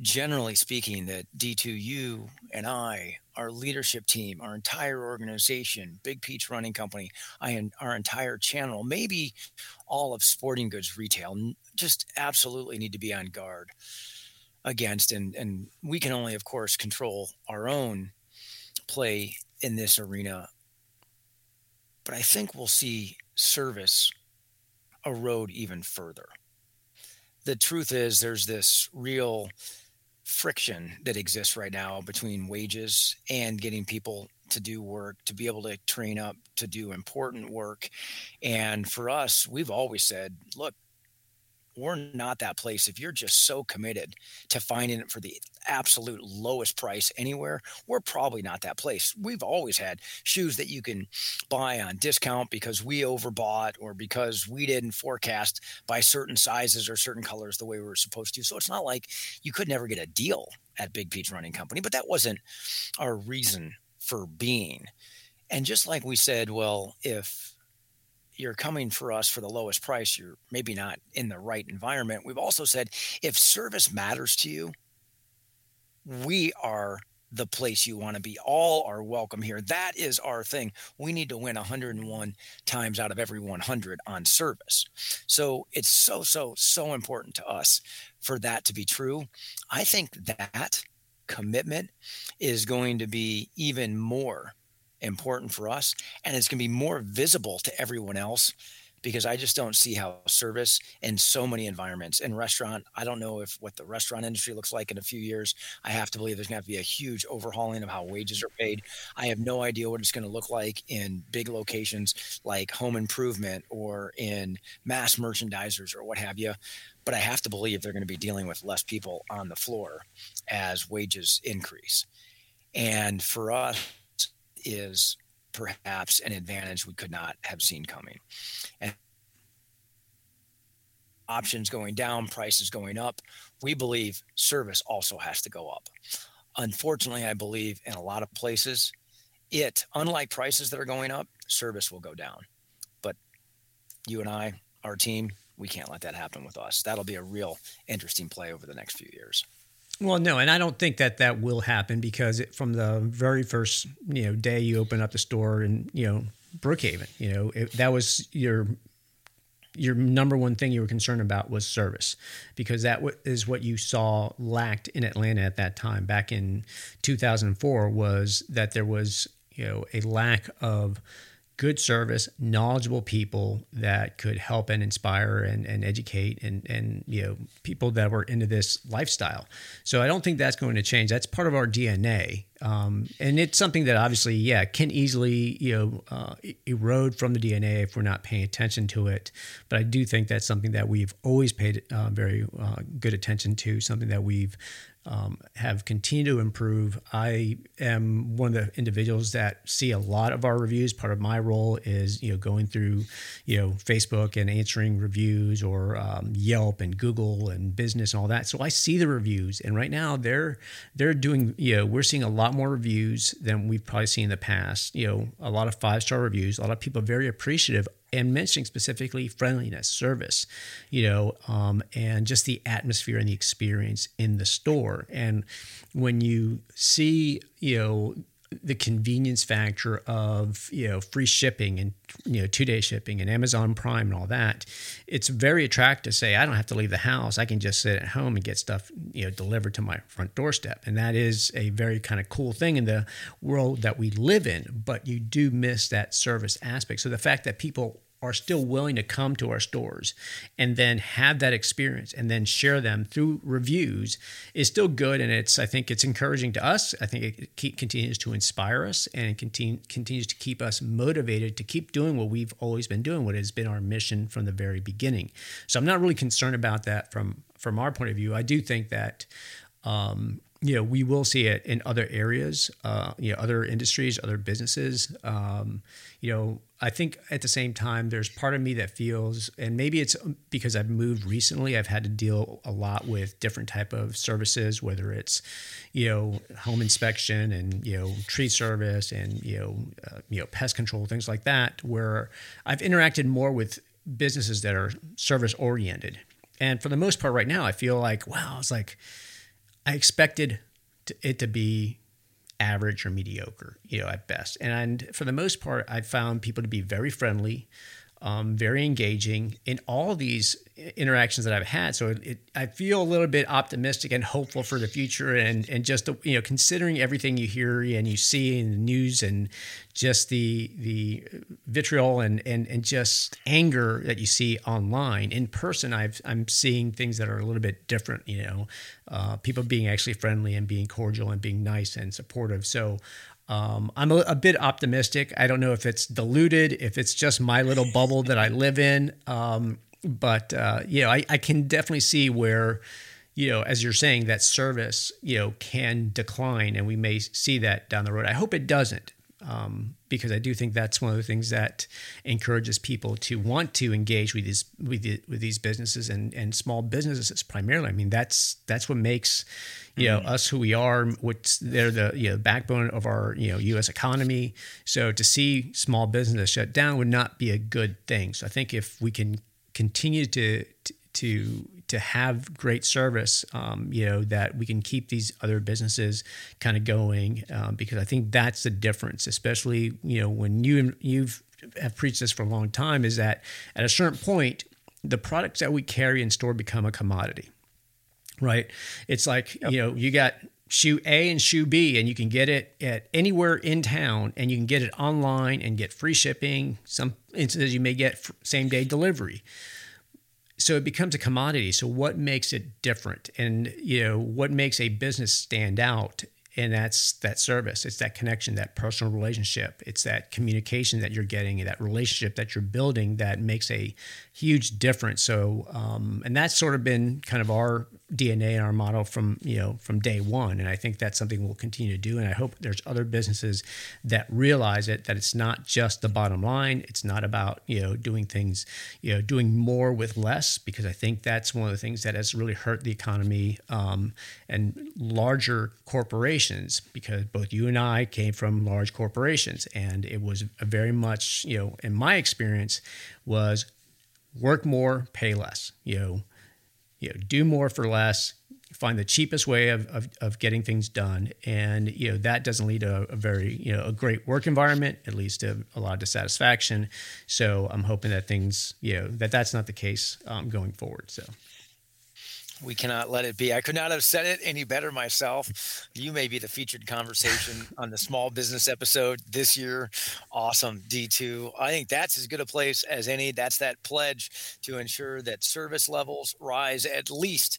B: generally speaking, that D2U and I, our leadership team, our entire organization, Big Peach Running Company, I, our entire channel, maybe all of sporting goods retail, just absolutely need to be on guard against. And, and we can only, of course, control our own play in this arena. But I think we'll see service erode even further. The truth is, there's this real friction that exists right now between wages and getting people to do work, to be able to train up to do important work. And for us, we've always said, look, we're not that place. If you're just so committed to finding it for the absolute lowest price anywhere, we're probably not that place. We've always had shoes that you can buy on discount because we overbought or because we didn't forecast by certain sizes or certain colors the way we were supposed to. So it's not like you could never get a deal at Big Peach Running Company, but that wasn't our reason for being. And just like we said, well, if you're coming for us for the lowest price, you're maybe not in the right environment. We've also said if service matters to you, we are the place you want to be. All are welcome here. That is our thing. We need to win 101 times out of every 100 on service. So it's so, so, so important to us for that to be true. I think that commitment is going to be even more important for us and it's going to be more visible to everyone else because I just don't see how service in so many environments in restaurant. I don't know if what the restaurant industry looks like in a few years. I have to believe there's going to be a huge overhauling of how wages are paid. I have no idea what it's going to look like in big locations like home improvement or in mass merchandisers or what have you. But I have to believe they're going to be dealing with less people on the floor as wages increase. And for us, is perhaps an advantage we could not have seen coming. And options going down, prices going up, we believe service also has to go up. Unfortunately, I believe in a lot of places, it, unlike prices that are going up, service will go down. But you and I, our team, we can't let that happen with us. That'll be a real interesting play over the next few years.
A: Well, no, and I don't think that that will happen because it, from the very first you know day you open up the store in you know Brookhaven, you know it, that was your your number one thing you were concerned about was service because that is what you saw lacked in Atlanta at that time. Back in 2004 was that there was you know a lack of good service, knowledgeable people that could help and inspire and, and educate and, and, you know, people that were into this lifestyle. So I don't think that's going to change. That's part of our DNA. Um, and it's something that obviously, yeah, can easily, you know, uh, erode from the DNA if we're not paying attention to it. But I do think that's something that we've always paid uh, very uh, good attention to, something that we've um, have continued to improve. I am one of the individuals that see a lot of our reviews. Part of my role is you know going through you know Facebook and answering reviews or um, Yelp and Google and business and all that. So I see the reviews, and right now they're they're doing you know we're seeing a lot more reviews than we've probably seen in the past. You know a lot of five star reviews. A lot of people very appreciative and mentioning specifically friendliness, service, you know, um, and just the atmosphere and the experience in the store. And when you see, you know, the convenience factor of you know free shipping and you know two day shipping and Amazon Prime and all that, it's very attractive to say I don't have to leave the house. I can just sit at home and get stuff you know delivered to my front doorstep, and that is a very kind of cool thing in the world that we live in. But you do miss that service aspect. So the fact that people are still willing to come to our stores and then have that experience and then share them through reviews is still good. And it's i think it's encouraging to us. I think it keep, continues to inspire us and it continue, continues to keep us motivated to keep doing what we've always been doing what has been our mission from the very beginning. So i'm not really concerned about that from from our point of view. I do think that um, you know, we will see it in other areas, uh, you know, other industries, other businesses. Um, you know, I think at the same time, there's part of me that feels, and maybe it's because I've moved recently. I've had to deal a lot with different type of services, whether it's, you know, home inspection and you know tree service and you know, uh, you know, pest control, things like that, where I've interacted more with businesses that are service oriented. And for the most part, right now, I feel like, wow, it's like I expected it to be average or mediocre, you know, at best. And for the most part, I found people to be very friendly, um, very engaging in all these interactions that I've had. So it, it, I feel a little bit optimistic and hopeful for the future, and and just you know considering everything you hear and you see in the news, and just the the vitriol and and and just anger that you see online. In person, I've I'm seeing things that are a little bit different. You know, uh, people being actually friendly and being cordial and being nice and supportive. So um, I'm a, a, bit optimistic. I don't know if it's diluted, if it's just my little bubble that I live in. Um, but uh, you know, I, I can definitely see where, you know, as you're saying, that service, you know, can decline, and we may see that down the road. I hope it doesn't, um, because I do think that's one of the things that encourages people to want to engage with these with, the, with these businesses and and small businesses primarily. I mean, that's that's what makes you know mm-hmm. us who we are. What's they're the you know backbone of our you know U.S. economy. So to see small businesses shut down would not be a good thing. So I think if we can continue to to to have great service, um, you know, that we can keep these other businesses kind of going, um, because I think that's the difference, especially you know when you you've have preached this for a long time, is that at a certain point, the products that we carry in store become a commodity, right? It's like yep. you know you got shoe A and shoe B, and you can get it at anywhere in town, and you can get it online and get free shipping. Some instances you may get same day delivery. So it becomes a commodity. So what makes it different, and you know what makes a business stand out and that's that service. It's that connection that personal relationship. It's that communication that you're getting that relationship that you're building that makes a huge difference. So um, and that's sort of been kind of our dna and our model from you know from day one. And i think that's something we'll continue to do. And i hope there's other businesses that realize it that it's not just the bottom line. It's not about you know doing things you know doing more with less because i think that's one of the things that has really hurt the economy um, and larger corporations corporations because both you and I came from large corporations, and it was very much, you know, in my experience, was work more, pay less. You know, you know, do more for less. Find the cheapest way of, of, of getting things done, and you know that doesn't lead to a, very you know a great work environment. It leads to a lot of dissatisfaction. So I'm hoping that things you know that that's not the case um, going forward. So
B: we cannot let it be. I could not have said it any better myself. You may be the featured conversation on the small business episode this year. Awesome. D2. I think that's as good a place as any. That's that pledge to ensure that service levels rise at least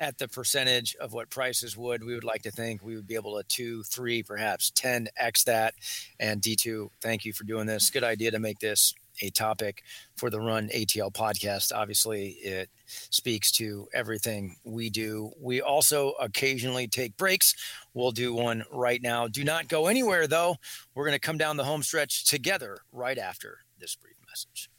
B: at the percentage of what prices would. We would like to think we would be able to two, three, perhaps 10x that. And D2, thank you for doing this. Good idea to make this a topic for the Run ATL podcast. Obviously, it speaks to everything we do. We also occasionally take breaks. We'll do one right now. Do not go anywhere, though. We're going to come down the home stretch together right after this brief message.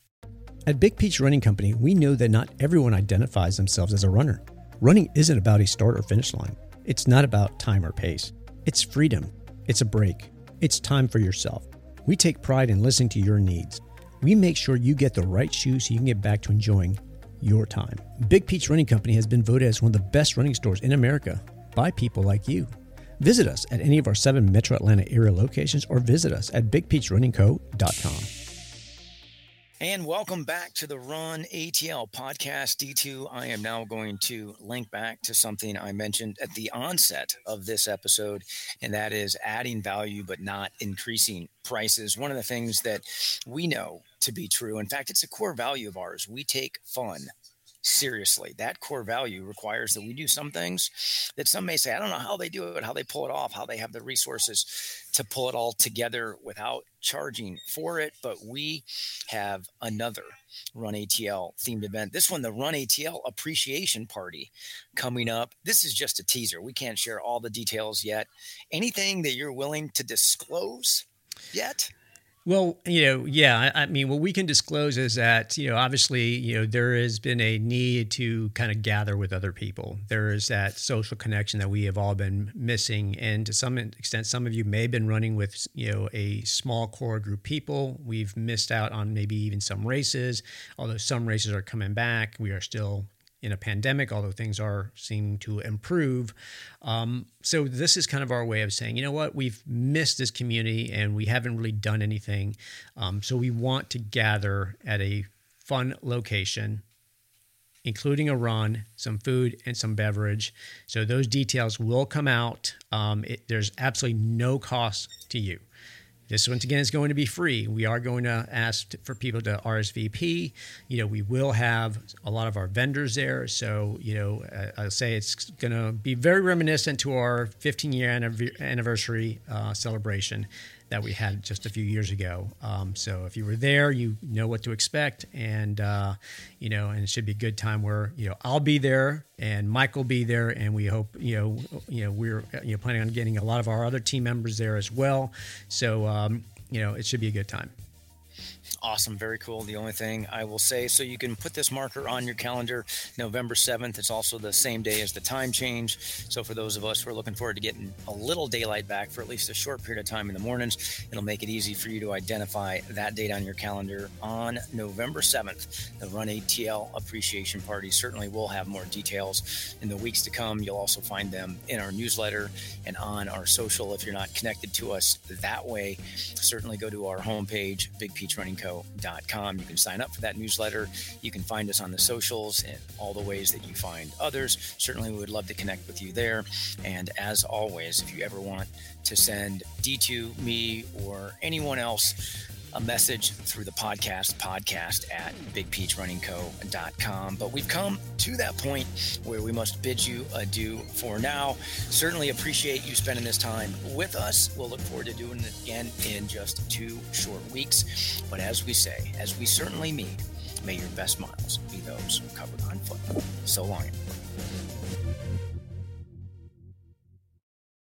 C: At Big Peach Running Company, we know that not everyone identifies themselves as a runner. Running isn't about a start or finish line, it's not about time or pace. It's freedom, it's a break, it's time for yourself. We take pride in listening to your needs we make sure you get the right shoes so you can get back to enjoying your time. Big Peach Running Company has been voted as one of the best running stores in America by people like you. Visit us at any of our seven Metro Atlanta area locations or visit us at bigpeachrunningco.com.
B: And welcome back to the Run ATL podcast. D2, I am now going to link back to something I mentioned at the onset of this episode, and that is adding value but not increasing prices. One of the things that we know to be true, in fact, it's a core value of ours. We take fun seriously. That core value requires that we do some things that some may say, I don't know how they do it, how they pull it off, how they have the resources to pull it all together without charging for it. But we have another Run ATL themed event. This one, the Run ATL Appreciation Party coming up. This is just a teaser. We can't share all the details yet. Anything that you're willing to disclose yet?
A: Well, you know, yeah, I, I, mean, what we can disclose is that, you know, obviously, you know, there has been a need to kind of gather with other people. There is that social connection that we have all been missing. And to some extent, some of you may have been running with, you know, a small core group people. We've missed out on maybe even some races, although some races are coming back. We are still in a pandemic, although things are seeming to improve. Um, so this is kind of our way of saying, you know what, we've missed this community and we haven't really done anything. Um, so we want to gather at a fun location, including a run, some food, and some beverage. So those details will come out. Um, it, there's absolutely no cost to you. This once again is going to be free. We are going to ask for people to RSVP. You know, we will have a lot of our vendors there. So, you know, I'll say it's going to be very reminiscent to our 15 year anniversary uh, celebration that we had just a few years ago. Um, so if you were there, you know what to expect, and uh, you know, and it should be a good time. Where you know I'll be there, and Mike will be there, and we hope you know you know we're you know planning on getting a lot of our other team members there as well. So um, you know it should be a good time.
B: Awesome. Very cool. The only thing I will say so you can put this marker on your calendar November 7th. It's also the same day as the time change. So, for those of us who are looking forward to getting a little daylight back for at least a short period of time in the mornings, it'll make it easy for you to identify that date on your calendar on November 7th. The Run ATL Appreciation Party certainly will have more details in the weeks to come. You'll also find them in our newsletter and on our social. If you're not connected to us that way, certainly go to our homepage, Big Peach Running Co bigpeachrunningco.com. You can sign up for that newsletter. You can find us on the socials and all the ways that you find others. Certainly, we would love to connect with you there. And as always, if you ever want to send D2, me, or anyone else a message through the podcast, podcast at bigpeachrunningco.com. But we've come to that point where we must bid you adieu for now. Certainly appreciate you spending this time with us. We'll look forward to doing it again in just two short weeks. But as we say, as we certainly mean, may your best miles be those covered on foot. So long.